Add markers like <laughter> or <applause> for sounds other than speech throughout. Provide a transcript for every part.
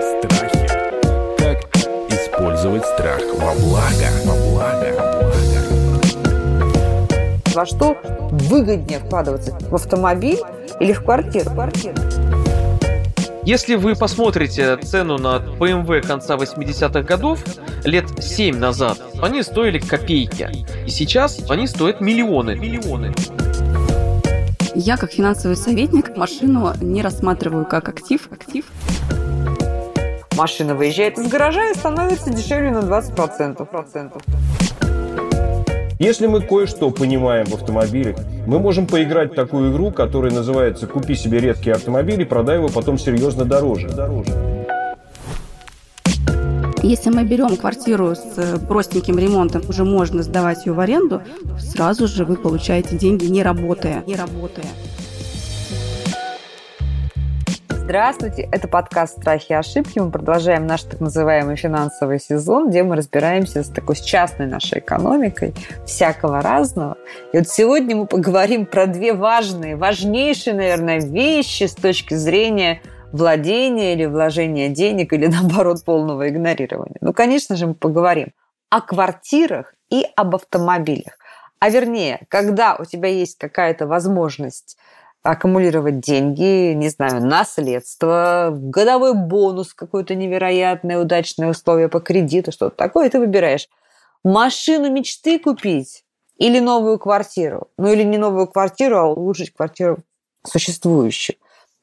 Страхи. Как использовать страх во благо? Во благо. Во что выгоднее вкладываться? В автомобиль или в квартиру? Если вы посмотрите цену на BMW конца 80-х годов, лет 7 назад, они стоили копейки. И сейчас они стоят миллионы. Миллионы. Я, как финансовый советник, машину не рассматриваю как актив. Актив. Машина выезжает из гаража и становится дешевле на 20%. процентов. Если мы кое-что понимаем в автомобилях, мы можем поиграть в такую игру, которая называется «Купи себе редкий автомобиль и продай его потом серьезно дороже». Если мы берем квартиру с э, простеньким ремонтом, уже можно сдавать ее в аренду, сразу же вы получаете деньги не работая. Не работая. Здравствуйте, это подкаст «Страхи и ошибки». Мы продолжаем наш так называемый финансовый сезон, где мы разбираемся с такой с частной нашей экономикой, всякого разного. И вот сегодня мы поговорим про две важные, важнейшие, наверное, вещи с точки зрения владения или вложения денег, или <laughs> наоборот полного игнорирования. Ну, конечно же, мы поговорим о квартирах и об автомобилях. А вернее, когда у тебя есть какая-то возможность аккумулировать деньги, не знаю, наследство, годовой бонус, какое-то невероятное удачное условие по кредиту, что-то такое, ты выбираешь машину мечты купить или новую квартиру. Ну или не новую квартиру, а улучшить квартиру существующую.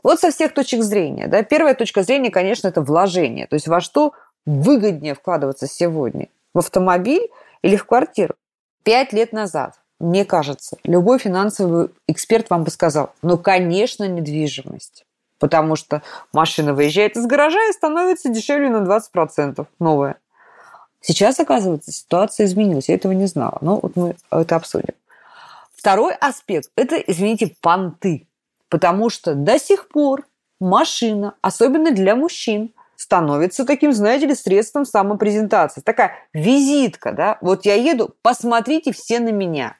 Вот со всех точек зрения. Да? Первая точка зрения, конечно, это вложение. То есть во что выгоднее вкладываться сегодня? В автомобиль или в квартиру? Пять лет назад мне кажется, любой финансовый эксперт вам бы сказал, ну, конечно, недвижимость. Потому что машина выезжает из гаража и становится дешевле на 20% новая. Сейчас, оказывается, ситуация изменилась. Я этого не знала. Но вот мы это обсудим. Второй аспект – это, извините, понты. Потому что до сих пор машина, особенно для мужчин, становится таким, знаете ли, средством самопрезентации. Такая визитка, да? Вот я еду, посмотрите все на меня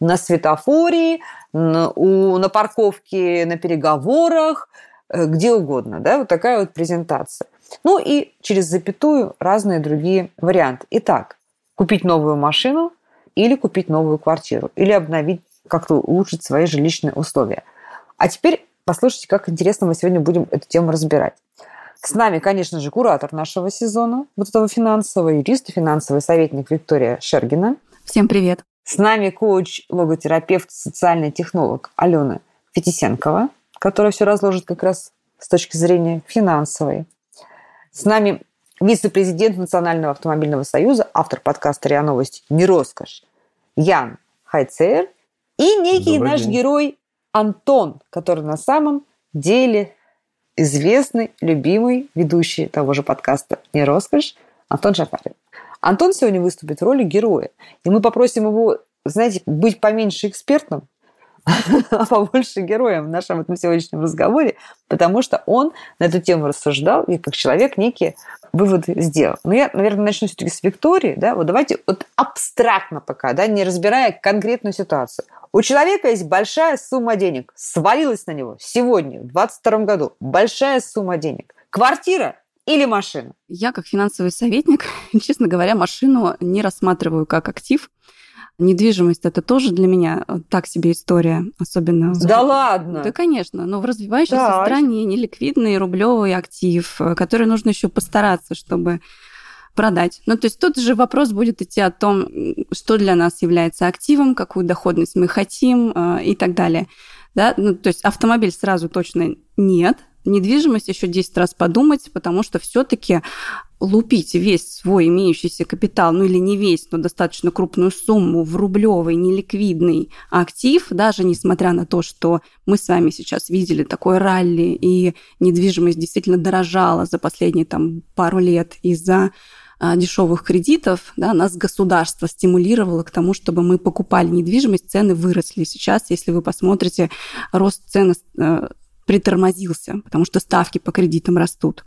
на светофоре, на, у, на парковке, на переговорах, э, где угодно. Да? Вот такая вот презентация. Ну и через запятую разные другие варианты. Итак, купить новую машину или купить новую квартиру, или обновить, как-то улучшить свои жилищные условия. А теперь послушайте, как интересно мы сегодня будем эту тему разбирать. С нами, конечно же, куратор нашего сезона, вот этого финансового юриста, финансовый советник Виктория Шергина. Всем привет. С нами коуч, логотерапевт, социальный технолог Алена Фетисенкова, которая все разложит как раз с точки зрения финансовой. С нами вице-президент Национального автомобильного союза, автор подкаста «РИА Новости» «Не роскошь» Ян Хайцер и некий Добрый наш день. герой Антон, который на самом деле известный, любимый ведущий того же подкаста «Не роскошь» Антон Шафарин. Антон сегодня выступит в роли героя. И мы попросим его, знаете, быть поменьше экспертным, а <laughs> побольше героем в нашем этом сегодняшнем разговоре, потому что он на эту тему рассуждал и как человек некие выводы сделал. Но я, наверное, начну все-таки с Виктории. Да? Вот давайте вот абстрактно пока, да, не разбирая конкретную ситуацию. У человека есть большая сумма денег, свалилась на него сегодня, в 2022 году, большая сумма денег. Квартира или машину? Я, как финансовый советник, <laughs> честно говоря, машину не рассматриваю как актив. Недвижимость это тоже для меня э, так себе история, особенно. Да ладно. Да, конечно. Но в развивающейся так. стране неликвидный рублевый актив, э, который нужно еще постараться, чтобы продать. Ну, то есть тут же вопрос будет идти о том, что для нас является активом, какую доходность мы хотим э, и так далее. Да? Ну, то есть автомобиль сразу точно нет, недвижимость еще 10 раз подумать, потому что все-таки лупить весь свой имеющийся капитал, ну или не весь, но достаточно крупную сумму в рублевый неликвидный актив, даже несмотря на то, что мы с вами сейчас видели такое ралли, и недвижимость действительно дорожала за последние там пару лет из-за а, дешевых кредитов, да, нас государство стимулировало к тому, чтобы мы покупали недвижимость, цены выросли. Сейчас, если вы посмотрите, рост цен э, притормозился, потому что ставки по кредитам растут.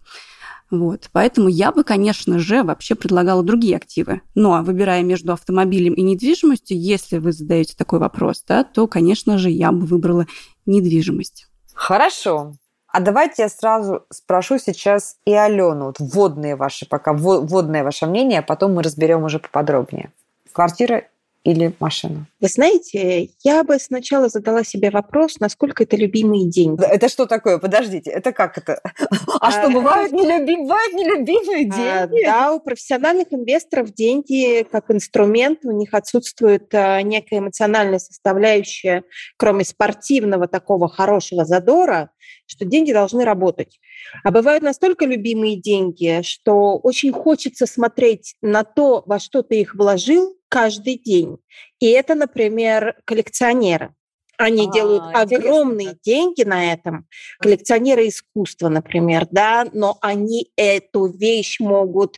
Вот. Поэтому я бы, конечно же, вообще предлагала другие активы. Но выбирая между автомобилем и недвижимостью, если вы задаете такой вопрос, да, то, конечно же, я бы выбрала недвижимость. Хорошо. А давайте я сразу спрошу сейчас и Алену, вот вводные ваши пока, вводное ваше мнение, а потом мы разберем уже поподробнее. Квартира или машина? Вы знаете, я бы сначала задала себе вопрос, насколько это любимые деньги. Это что такое? Подождите, это как это? <laughs> А что, бывают нелюбимые, бывают нелюбимые а, деньги? Да, у профессиональных инвесторов деньги как инструмент, у них отсутствует а, некая эмоциональная составляющая, кроме спортивного такого хорошего задора, что деньги должны работать. А бывают настолько любимые деньги, что очень хочется смотреть на то, во что ты их вложил, каждый день. И это, например, коллекционеры. Они а, делают огромные интересно. деньги на этом. Коллекционеры искусства, например, да, но они эту вещь могут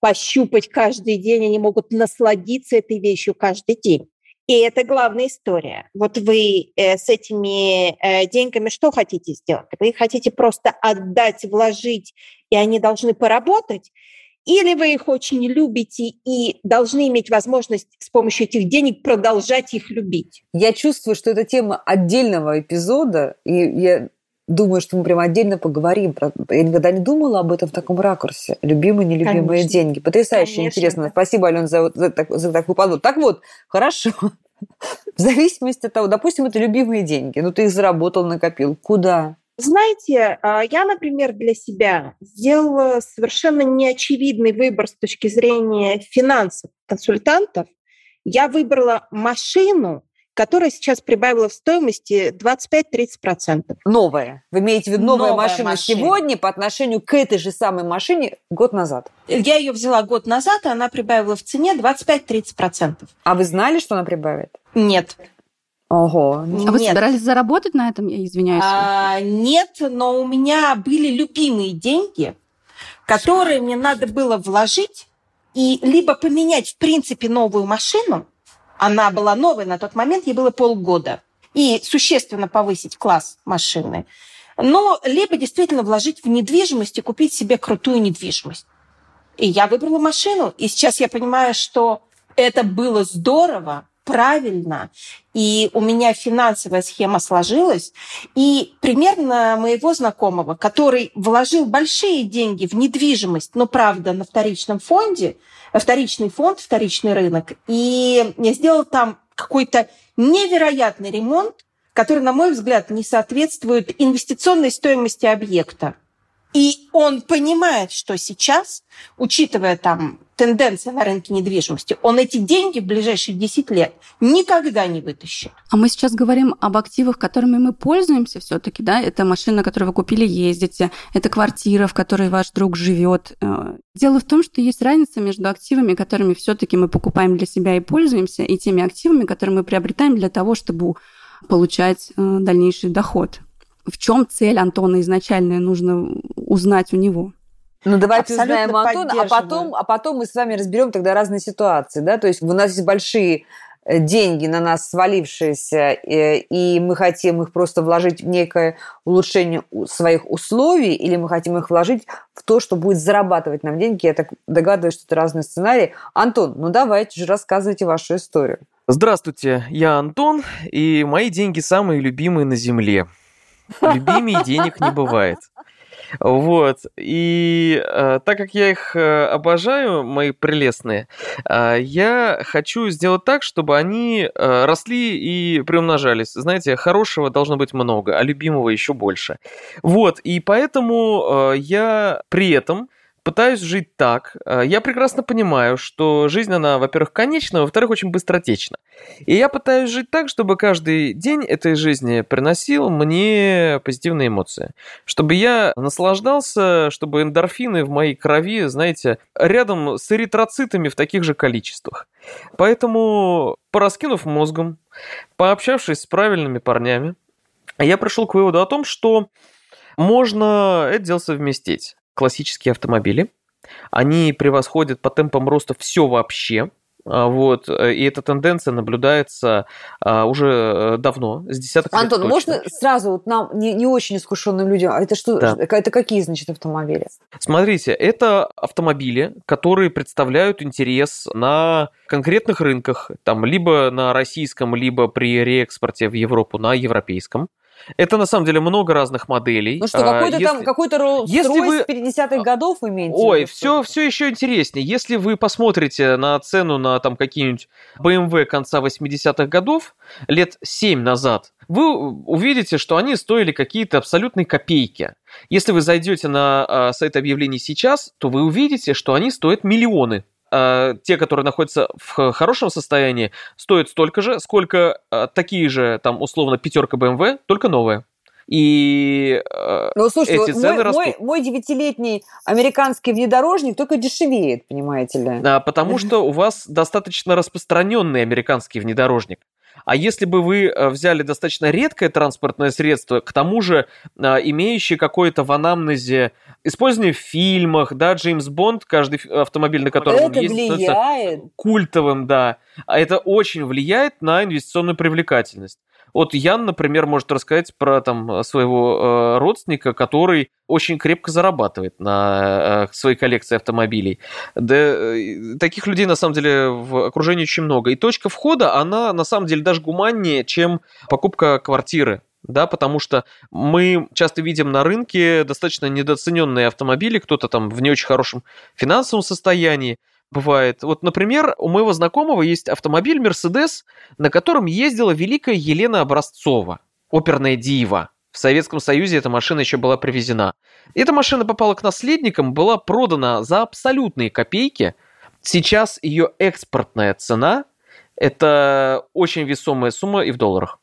пощупать каждый день, они могут насладиться этой вещью каждый день. И это главная история. Вот вы э, с этими э, деньгами что хотите сделать? Вы хотите просто отдать, вложить, и они должны поработать? Или вы их очень любите и должны иметь возможность с помощью этих денег продолжать их любить? Я чувствую, что это тема отдельного эпизода, и я думаю, что мы прям отдельно поговорим. Про... Я никогда не думала об этом в таком ракурсе. Любимые, нелюбимые Конечно. деньги. Потрясающе Конечно. интересно. Спасибо, Алена, за, за, за, такую подвод. Так вот, хорошо. <laughs> В зависимости от того, допустим, это любимые деньги, ну ты их заработал, накопил. Куда? Знаете, а, я, например, для себя сделала совершенно неочевидный выбор с точки зрения финансов консультантов. Я выбрала машину, которая сейчас прибавила в стоимости 25-30%. Новая. Вы имеете в виду новая, новая машина, машина сегодня по отношению к этой же самой машине год назад? Я ее взяла год назад, и она прибавила в цене 25-30%. А вы знали, что она прибавит? Нет. Ого. А вы собирались заработать на этом, я извиняюсь? А, нет, но у меня были любимые деньги, которые мне надо было вложить и либо поменять, в принципе, новую машину, она была новой на тот момент, ей было полгода, и существенно повысить класс машины, но либо действительно вложить в недвижимость и купить себе крутую недвижимость. И я выбрала машину, и сейчас я понимаю, что это было здорово, правильно, и у меня финансовая схема сложилась, и примерно моего знакомого, который вложил большие деньги в недвижимость, но, правда, на вторичном фонде, вторичный фонд, вторичный рынок, и я сделал там какой-то невероятный ремонт, который, на мой взгляд, не соответствует инвестиционной стоимости объекта. И он понимает, что сейчас, учитывая там тенденции на рынке недвижимости, он эти деньги в ближайшие 10 лет никогда не вытащит. А мы сейчас говорим об активах, которыми мы пользуемся все-таки, да? Это машина, которую вы купили, ездите, это квартира, в которой ваш друг живет. Э, дело в том, что есть разница между активами, которыми все-таки мы покупаем для себя и пользуемся, и теми активами, которые мы приобретаем для того, чтобы получать э, дальнейший доход в чем цель Антона изначальная, нужно узнать у него. Ну, давайте Абсолютно узнаем Антона, а потом, а потом мы с вами разберем тогда разные ситуации, да, то есть у нас есть большие э, деньги на нас свалившиеся, э, и мы хотим их просто вложить в некое улучшение своих условий, или мы хотим их вложить в то, что будет зарабатывать нам деньги. Я так догадываюсь, что это разные сценарии. Антон, ну давайте же рассказывайте вашу историю. Здравствуйте, я Антон, и мои деньги самые любимые на Земле. Любимей денег не бывает. Вот. И э, так как я их э, обожаю, мои прелестные, э, я хочу сделать так, чтобы они э, росли и приумножались. Знаете, хорошего должно быть много, а любимого еще больше. Вот. И поэтому э, я при этом пытаюсь жить так. Э, я прекрасно понимаю, что жизнь, она, во-первых, конечна, во-вторых, очень быстротечна. И я пытаюсь жить так, чтобы каждый день этой жизни приносил мне позитивные эмоции. Чтобы я наслаждался, чтобы эндорфины в моей крови, знаете, рядом с эритроцитами в таких же количествах. Поэтому, пораскинув мозгом, пообщавшись с правильными парнями, я пришел к выводу о том, что можно это дело совместить классические автомобили. Они превосходят по темпам роста все вообще. А, вот, э, и эта тенденция наблюдается а, уже э, давно, с десяток Антон, лет точно. можно сразу вот нам, не, не очень искушенным людям, а это что, да. это какие, значит, автомобили? Смотрите, это автомобили, которые представляют интерес на конкретных рынках, там, либо на российском, либо при реэкспорте в Европу на европейском. Это на самом деле много разных моделей. Ну что, какой-то если... там какой-то Rolls если вы... 50-х а, годов имеете? Ой, все, все еще интереснее. Если вы посмотрите на цену на там какие-нибудь BMW конца 80-х годов, лет 7 назад, вы увидите, что они стоили какие-то абсолютные копейки. Если вы зайдете на а, сайт объявлений сейчас, то вы увидите, что они стоят миллионы. А, те, которые находятся в хорошем состоянии, стоят столько же, сколько а, такие же, там, условно, пятерка BMW, только новая. И э, ну, слушайте, эти цены мой, растут. Мой, мой девятилетний американский внедорожник только дешевеет, понимаете ли? Да, потому что у вас достаточно распространенный американский внедорожник. А если бы вы э, взяли достаточно редкое транспортное средство, к тому же э, имеющее какое-то в анамнезе использование в фильмах, да, Джеймс Бонд, каждый автомобиль, на котором это он ездит, влияет. культовым, да. А это очень влияет на инвестиционную привлекательность. Вот Ян, например, может рассказать про там своего э, родственника, который очень крепко зарабатывает на э, своей коллекции автомобилей. Да, э, таких людей на самом деле в окружении очень много. И точка входа, она на самом деле даже гуманнее, чем покупка квартиры да, потому что мы часто видим на рынке достаточно недооцененные автомобили, кто-то там в не очень хорошем финансовом состоянии, бывает. Вот, например, у моего знакомого есть автомобиль Mercedes, на котором ездила великая Елена Образцова, оперная дива. В Советском Союзе эта машина еще была привезена. Эта машина попала к наследникам, была продана за абсолютные копейки. Сейчас ее экспортная цена – это очень весомая сумма и в долларах.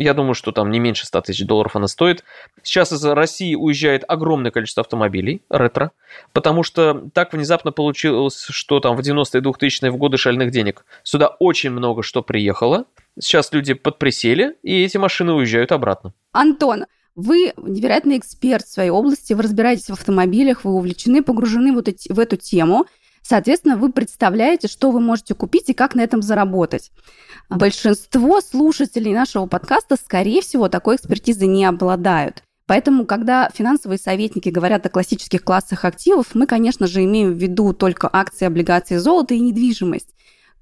Я думаю, что там не меньше 100 тысяч долларов она стоит. Сейчас из России уезжает огромное количество автомобилей ретро, потому что так внезапно получилось, что там в 90-е 2000-е в годы шальных денег сюда очень много что приехало. Сейчас люди подприсели, и эти машины уезжают обратно. Антон, вы невероятный эксперт в своей области, вы разбираетесь в автомобилях, вы увлечены, погружены вот в эту тему. Соответственно, вы представляете, что вы можете купить и как на этом заработать. Большинство слушателей нашего подкаста, скорее всего, такой экспертизы не обладают. Поэтому, когда финансовые советники говорят о классических классах активов, мы, конечно же, имеем в виду только акции, облигации, золото и недвижимость.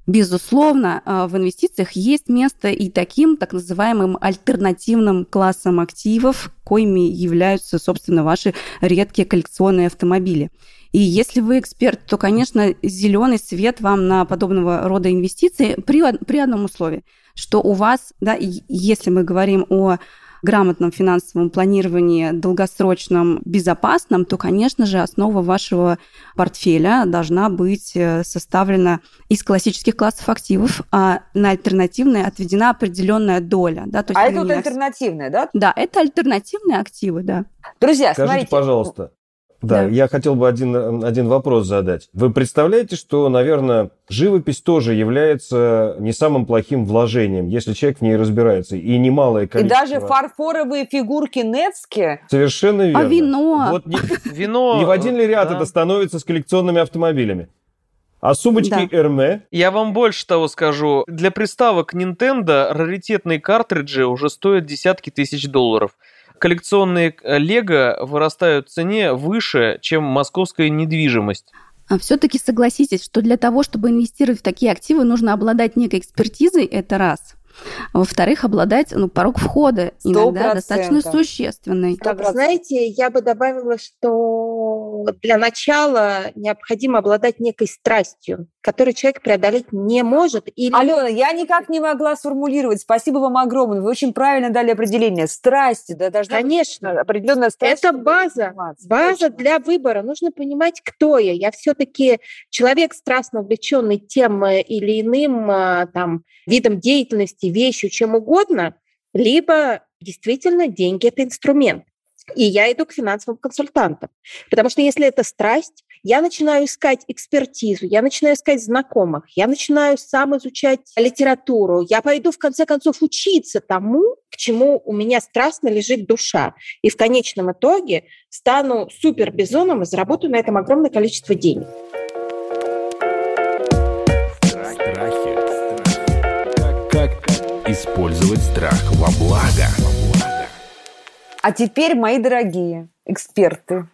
Безусловно, э, в инвестициях есть место и таким так называемым альтернативным классам активов, коими являются, собственно, ваши редкие коллекционные автомобили. И если вы эксперт, то, конечно, зеленый свет вам на подобного рода инвестиции при, при одном условии, что у вас, да, если мы говорим о грамотном финансовом планировании, долгосрочном, безопасном, то, конечно же, основа вашего портфеля должна быть э, составлена из классических классов активов, а на альтернативные отведена определенная доля. Да? То есть а это вот альтернативные, да? Да, это альтернативные активы, да. Друзья, Скажите, смотрите, пожалуйста, да, да, я хотел бы один, один вопрос задать. Вы представляете, что, наверное, живопись тоже является не самым плохим вложением, если человек в ней разбирается, и немалое количество... И даже фарфоровые фигурки Невски. Совершенно верно. А вино? Вот не, <laughs> вино, не в один ли ряд да. это становится с коллекционными автомобилями? А сумочки да. Hermé? Я вам больше того скажу. Для приставок Nintendo раритетные картриджи уже стоят десятки тысяч долларов коллекционные э, лего вырастают в цене выше, чем московская недвижимость. А все-таки согласитесь, что для того, чтобы инвестировать в такие активы, нужно обладать некой экспертизой, это раз. Во-вторых, обладать ну, порог входа иногда достаточно существенный. Так, знаете, я бы добавила, что для начала необходимо обладать некой страстью, которую человек преодолеть не может. Или... Алена, я никак не могла сформулировать. Спасибо вам огромное. Вы очень правильно дали определение. Страсти, да, должна Конечно. Быть определенная страсть. Это база. База для выбора. Нужно понимать, кто я. Я все-таки человек страстно увлеченный тем или иным а, там, видом деятельности, вещью, чем угодно, либо действительно деньги – это инструмент. И я иду к финансовым консультантам. Потому что если это страсть, я начинаю искать экспертизу, я начинаю искать знакомых, я начинаю сам изучать литературу, я пойду в конце концов учиться тому, к чему у меня страстно лежит душа. И в конечном итоге стану супер безумным и заработаю на этом огромное количество денег. Использовать страх во благо. А теперь, мои дорогие эксперты,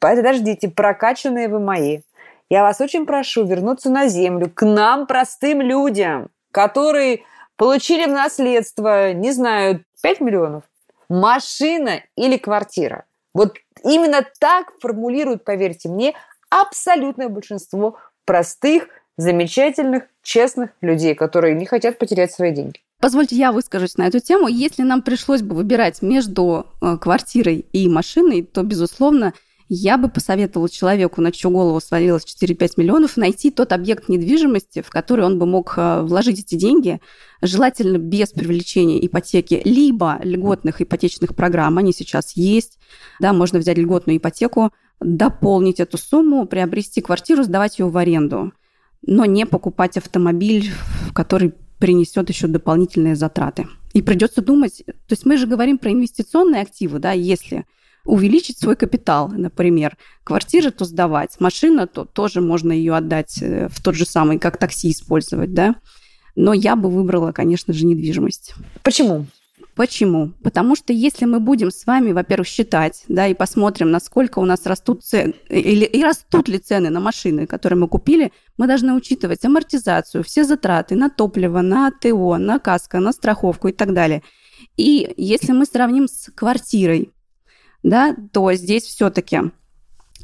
подождите, прокачанные вы мои, я вас очень прошу вернуться на землю, к нам, простым людям, которые получили в наследство, не знаю, 5 миллионов, машина или квартира. Вот именно так формулируют, поверьте мне, абсолютное большинство простых, замечательных, честных людей, которые не хотят потерять свои деньги. Позвольте, я выскажусь на эту тему. Если нам пришлось бы выбирать между э, квартирой и машиной, то, безусловно, я бы посоветовала человеку, на чью голову свалилось 4-5 миллионов, найти тот объект недвижимости, в который он бы мог э, вложить эти деньги, желательно без привлечения ипотеки, либо льготных ипотечных программ, они сейчас есть, да, можно взять льготную ипотеку, дополнить эту сумму, приобрести квартиру, сдавать ее в аренду, но не покупать автомобиль, который принесет еще дополнительные затраты. И придется думать, то есть мы же говорим про инвестиционные активы, да, если увеличить свой капитал, например. Квартиры то сдавать, машина то тоже можно ее отдать э, в тот же самый, как такси использовать, да. Но я бы выбрала, конечно же, недвижимость. Почему? Почему? Потому что если мы будем с вами, во-первых, считать, да, и посмотрим, насколько у нас растут цены, или и растут ли цены на машины, которые мы купили, мы должны учитывать амортизацию, все затраты на топливо, на ТО, на каско, на страховку и так далее. И если мы сравним с квартирой, да, то здесь все-таки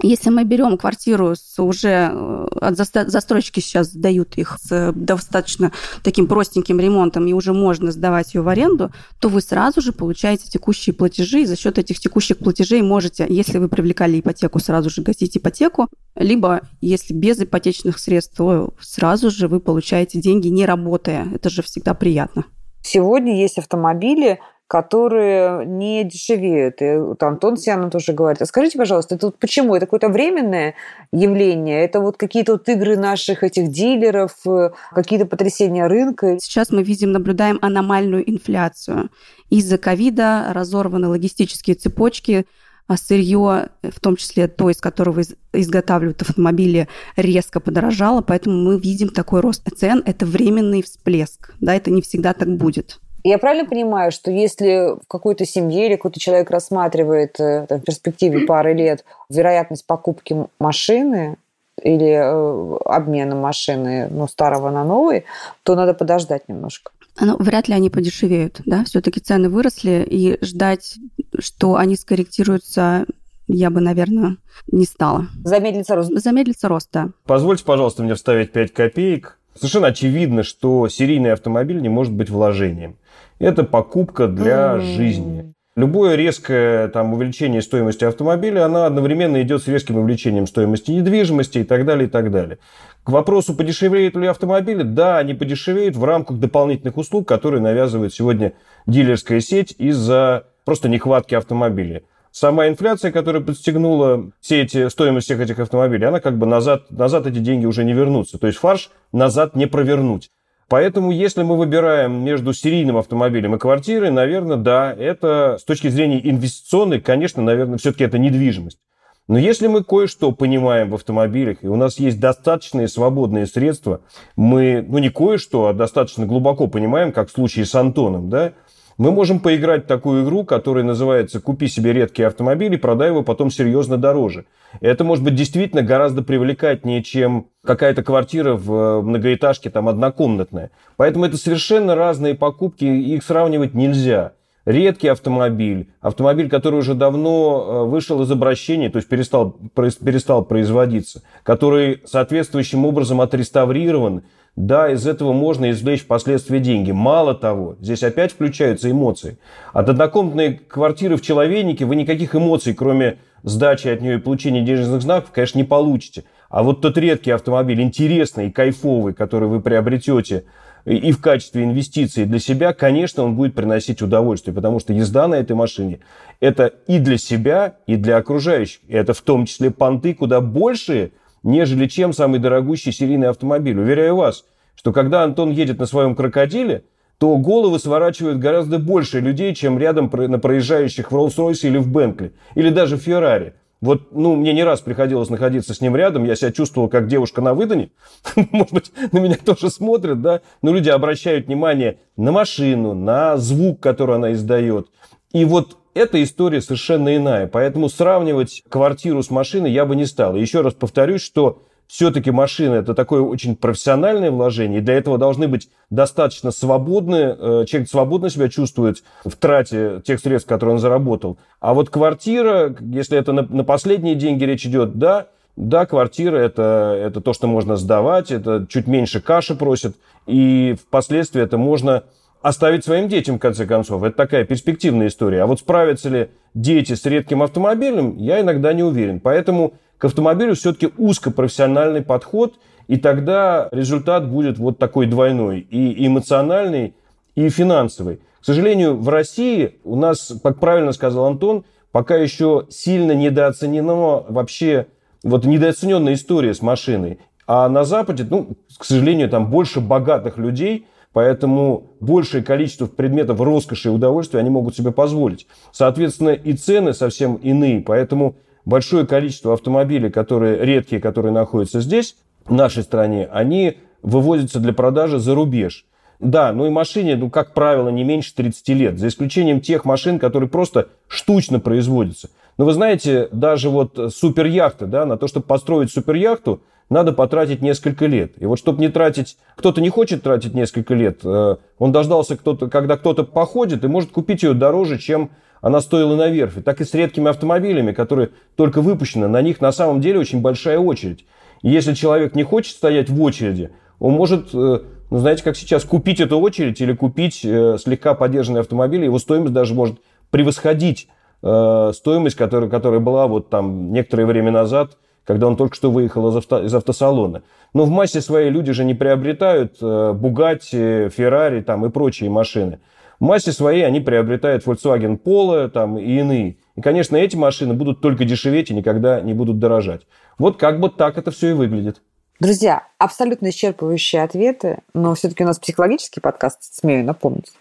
если мы берем квартиру с уже э, от застройщики сейчас сдают их с достаточно таким простеньким ремонтом, и уже можно сдавать ее в аренду, то вы сразу же получаете текущие платежи, и за счет этих текущих платежей можете, если вы привлекали ипотеку, сразу же гасить ипотеку, либо если без ипотечных средств, то сразу же вы получаете деньги, не работая. Это же всегда приятно. Сегодня есть автомобили, которые не дешевеют. И вот Антон Сианов тоже говорит. А скажите, пожалуйста, это вот почему? Это какое-то временное явление? Это вот какие-то вот игры наших этих дилеров, э, какие-то потрясения рынка? Сейчас мы видим, наблюдаем аномальную инфляцию. Из-за ковида разорваны логистические цепочки, а сырье, в том числе то, из которого изготавливают автомобили, резко подорожало, поэтому мы видим такой рост цен. Это временный всплеск, да, это не всегда так будет. Я правильно понимаю, что если в какой-то семье или какой-то человек рассматривает э, там, в перспективе пары лет вероятность покупки машины или э, обмена машины ну, старого на новый, то надо подождать немножко. Ну, вряд ли они подешевеют, да, все-таки цены выросли, и ждать, что они скорректируются, я бы, наверное, не стала. Замедлится рост. Замедлится рост, да. Позвольте, пожалуйста, мне вставить 5 копеек. Совершенно очевидно, что серийный автомобиль не может быть вложением. Это покупка для mm. жизни. Любое резкое там, увеличение стоимости автомобиля, оно одновременно идет с резким увеличением стоимости недвижимости и так далее, и так далее. К вопросу, подешевеют ли автомобили, да, они подешевеют в рамках дополнительных услуг, которые навязывает сегодня дилерская сеть из-за просто нехватки автомобилей. Сама инфляция, которая подстегнула все эти, стоимость всех этих автомобилей, она как бы назад, назад эти деньги уже не вернутся. То есть фарш назад не провернуть. Поэтому, если мы выбираем между серийным автомобилем и квартирой, наверное, да, это с точки зрения инвестиционной, конечно, наверное, все-таки это недвижимость. Но если мы кое-что понимаем в автомобилях, и у нас есть достаточные свободные средства, мы, ну не кое-что, а достаточно глубоко понимаем, как в случае с Антоном, да, мы можем поиграть в такую игру, которая называется «Купи себе редкий автомобиль и продай его потом серьезно дороже». Это может быть действительно гораздо привлекательнее, чем какая-то квартира в э, многоэтажке там однокомнатная. Поэтому это совершенно разные покупки, их сравнивать нельзя. Редкий автомобиль, автомобиль, который уже давно э, вышел из обращения, то есть перестал, перестал производиться, который соответствующим образом отреставрирован, да, из этого можно извлечь впоследствии деньги. Мало того, здесь опять включаются эмоции. От однокомнатной квартиры в Человейнике вы никаких эмоций, кроме сдачи от нее и получения денежных знаков, конечно, не получите. А вот тот редкий автомобиль, интересный и кайфовый, который вы приобретете и в качестве инвестиции для себя, конечно, он будет приносить удовольствие, потому что езда на этой машине – это и для себя, и для окружающих. И это в том числе понты куда большие – нежели чем самый дорогущий серийный автомобиль. Уверяю вас, что когда Антон едет на своем крокодиле, то головы сворачивают гораздо больше людей, чем рядом на проезжающих в Роллс-Ройсе или в Бентли, или даже в Феррари. Вот, ну, мне не раз приходилось находиться с ним рядом, я себя чувствовал как девушка на выдане. <laughs> Может быть, на меня тоже смотрят, да? Но люди обращают внимание на машину, на звук, который она издает. И вот эта история совершенно иная. Поэтому сравнивать квартиру с машиной я бы не стал. Еще раз повторюсь, что все-таки машина это такое очень профессиональное вложение, и для этого должны быть достаточно свободны, э, человек свободно себя чувствует в трате тех средств, которые он заработал. А вот квартира, если это на, на последние деньги речь идет, да, да, квартира это, это то, что можно сдавать, это чуть меньше каши просят, и впоследствии это можно оставить своим детям, в конце концов. Это такая перспективная история. А вот справятся ли дети с редким автомобилем, я иногда не уверен. Поэтому к автомобилю все-таки узкопрофессиональный подход, и тогда результат будет вот такой двойной, и эмоциональный, и финансовый. К сожалению, в России у нас, как правильно сказал Антон, пока еще сильно недооценена вообще вот недооцененная история с машиной. А на Западе, ну, к сожалению, там больше богатых людей, поэтому большее количество предметов роскоши и удовольствия они могут себе позволить. Соответственно, и цены совсем иные, поэтому большое количество автомобилей, которые редкие, которые находятся здесь, в нашей стране, они вывозятся для продажи за рубеж. Да, ну и машине, ну, как правило, не меньше 30 лет, за исключением тех машин, которые просто штучно производятся. Но вы знаете, даже вот суперяхты, да, на то, чтобы построить суперяхту, надо потратить несколько лет. И вот чтобы не тратить, кто-то не хочет тратить несколько лет, э, он дождался, кто-то, когда кто-то походит и может купить ее дороже, чем она стоила на верфи, так и с редкими автомобилями, которые только выпущены, на них на самом деле очень большая очередь. И если человек не хочет стоять в очереди, он может, э, ну, знаете, как сейчас, купить эту очередь или купить э, слегка поддержанный автомобиль, его стоимость даже может превосходить стоимость, которая, которая была вот там некоторое время назад, когда он только что выехал из, авто, из автосалона. Но в массе своей люди же не приобретают Бугатти, Феррари там, и прочие машины. В массе своей они приобретают Volkswagen Polo там, и иные. И, конечно, эти машины будут только дешеветь и никогда не будут дорожать. Вот как бы так это все и выглядит. Друзья, абсолютно исчерпывающие ответы, но все-таки у нас психологический подкаст, смею напомнить.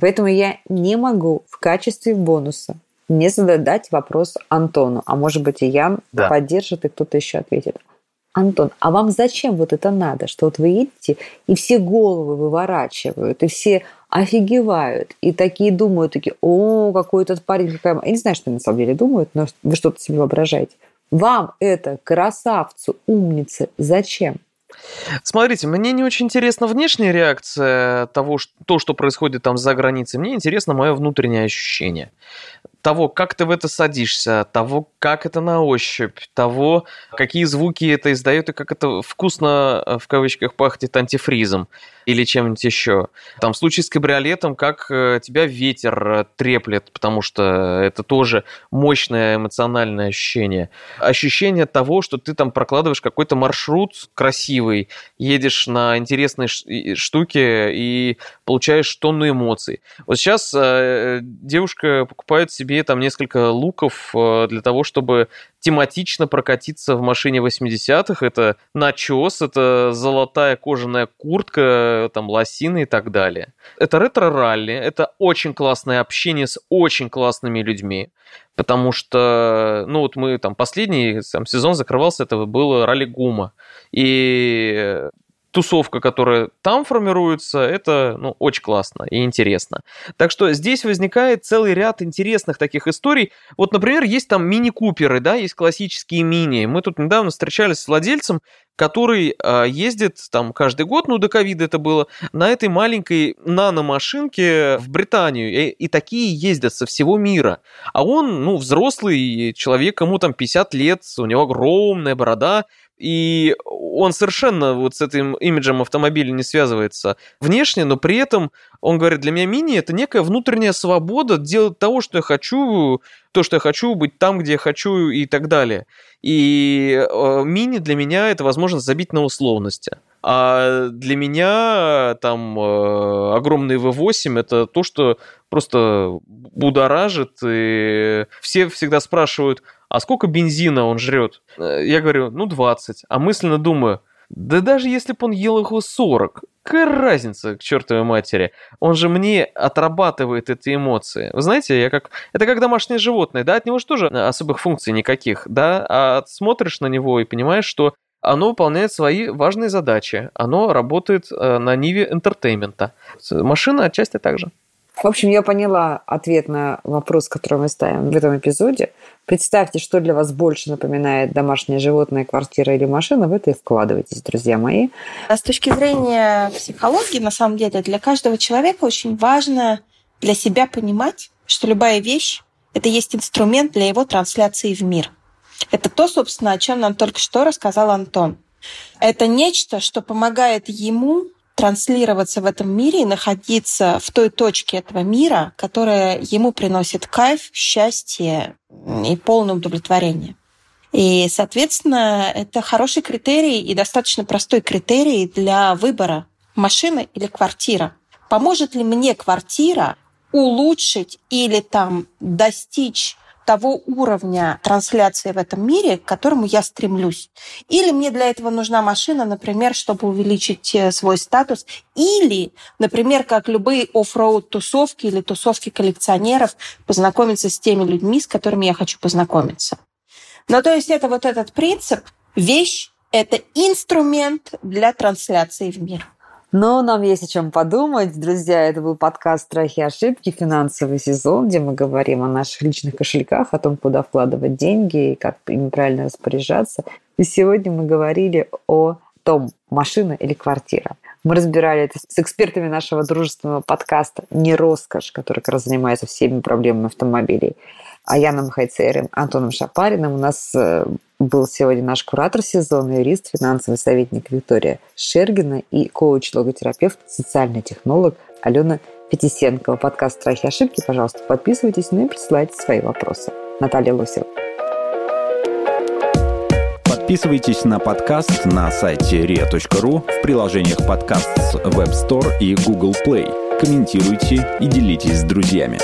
поэтому я не могу в качестве бонуса не задать вопрос Антону, а может быть и Ян да. поддержит, и кто-то еще ответит. Антон, а вам зачем вот это надо, что вот вы едете, и все головы выворачивают, и все офигевают, и такие думают, такие, о, какой этот парень, какая... Я не знаю, что они на самом деле думают, но вы что-то себе воображаете. Вам это, красавцу, умнице, зачем? Смотрите, мне не очень интересна внешняя реакция того, что, то, что происходит там за границей. Мне интересно мое внутреннее ощущение того, как ты в это садишься, того, как это на ощупь, того, какие звуки это издает и как это вкусно, э, в кавычках, пахнет антифризом или чем-нибудь еще. Там в случае с кабриолетом, как э, тебя ветер э, треплет, потому что это тоже мощное эмоциональное ощущение. Ощущение того, что ты там прокладываешь какой-то маршрут красивый, едешь на интересные штуки и получаешь тонну эмоций. Вот сейчас девушка покупает себе там несколько луков э, для того, чтобы тематично прокатиться в машине 80-х. Это начес, это золотая кожаная куртка, там лосины и так далее. Это ретро-ралли, это очень классное общение с очень классными людьми. Потому что, ну вот мы там последний там, сезон закрывался, это было ралли Гума. И тусовка, которая там формируется, это ну, очень классно и интересно. Так что здесь возникает целый ряд интересных таких историй. Вот, например, есть там мини-куперы, да, есть классические мини. Мы тут недавно встречались с владельцем, который э, ездит там каждый год, ну до ковида это было, на этой маленькой наномашинке в Британию. И, и такие ездят со всего мира. А он, ну, взрослый человек, ему там 50 лет, у него огромная борода, и он совершенно вот с этим имиджем автомобиля не связывается внешне, но при этом он говорит, для меня мини это некая внутренняя свобода делать того, что я хочу, то, что я хочу, быть там, где я хочу и так далее. И э, мини для меня это возможность забить на условности. А для меня там э, огромный V8 это то, что просто будоражит. И все всегда спрашивают, а сколько бензина он жрет? Э, я говорю, ну 20. А мысленно думаю, Да даже если бы он ел их 40, какая разница к чертовой матери? Он же мне отрабатывает эти эмоции. Вы знаете, я как... Это как домашнее животное, да? От него же тоже особых функций никаких, да? А смотришь на него и понимаешь, что оно выполняет свои важные задачи. Оно работает э, на ниве энтертеймента. Машина отчасти так же. В общем, я поняла ответ на вопрос, который мы ставим в этом эпизоде. Представьте, что для вас больше напоминает домашнее животное, квартира или машина, в это и вкладывайтесь, друзья мои. А с точки зрения психологии, на самом деле, для каждого человека очень важно для себя понимать, что любая вещь – это есть инструмент для его трансляции в мир. Это то, собственно, о чем нам только что рассказал Антон. Это нечто, что помогает ему транслироваться в этом мире и находиться в той точке этого мира, которая ему приносит кайф, счастье и полное удовлетворение. И, соответственно, это хороший критерий и достаточно простой критерий для выбора машины или квартира. Поможет ли мне квартира улучшить или там достичь того уровня трансляции в этом мире, к которому я стремлюсь. Или мне для этого нужна машина, например, чтобы увеличить э, свой статус. Или, например, как любые оффроуд тусовки или тусовки коллекционеров, познакомиться с теми людьми, с которыми я хочу познакомиться. Ну, то есть это вот этот принцип. Вещь – это инструмент для трансляции в мир. Но нам есть о чем подумать. Друзья, это был подкаст «Страхи и ошибки», финансовый сезон, где мы говорим о наших личных кошельках, о том, куда вкладывать деньги и как ими правильно распоряжаться. И сегодня мы говорили о том, машина или квартира. Мы разбирали это с экспертами нашего дружественного подкаста «Не роскошь», который как раз занимается всеми проблемами автомобилей. Аяном Хайцерем, Антоном Шапариным. У нас э, был сегодня наш куратор сезона, юрист, финансовый советник Виктория Шергина и коуч-логотерапевт, социальный технолог Алена Пятисенкова. Подкаст «Страхи и ошибки». Пожалуйста, подписывайтесь, ну и присылайте свои вопросы. Наталья Лосева. Подписывайтесь на подкаст на сайте ria.ru в приложениях подкаст с Web Store и Google Play. Комментируйте и делитесь с друзьями.